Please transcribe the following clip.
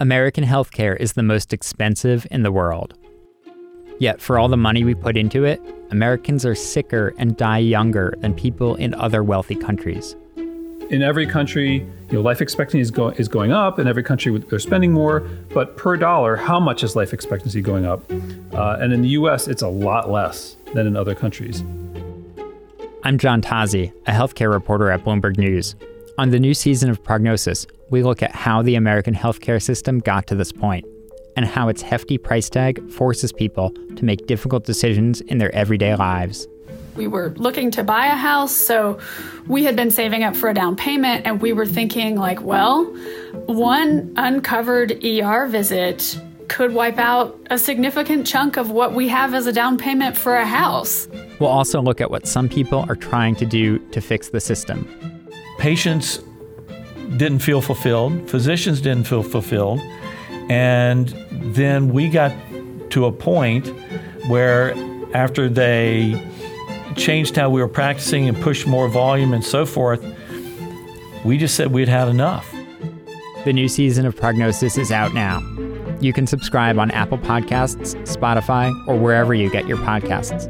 American healthcare is the most expensive in the world. Yet, for all the money we put into it, Americans are sicker and die younger than people in other wealthy countries. In every country, you know, life expectancy is, go- is going up. In every country, they're spending more. But per dollar, how much is life expectancy going up? Uh, and in the U.S., it's a lot less than in other countries. I'm John Tozzi, a healthcare reporter at Bloomberg News. On the new season of Prognosis, we look at how the American healthcare system got to this point and how its hefty price tag forces people to make difficult decisions in their everyday lives. We were looking to buy a house, so we had been saving up for a down payment, and we were thinking, like, well, one uncovered ER visit could wipe out a significant chunk of what we have as a down payment for a house. We'll also look at what some people are trying to do to fix the system. Patients didn't feel fulfilled, physicians didn't feel fulfilled, and then we got to a point where after they changed how we were practicing and pushed more volume and so forth, we just said we'd had enough. The new season of Prognosis is out now. You can subscribe on Apple Podcasts, Spotify, or wherever you get your podcasts.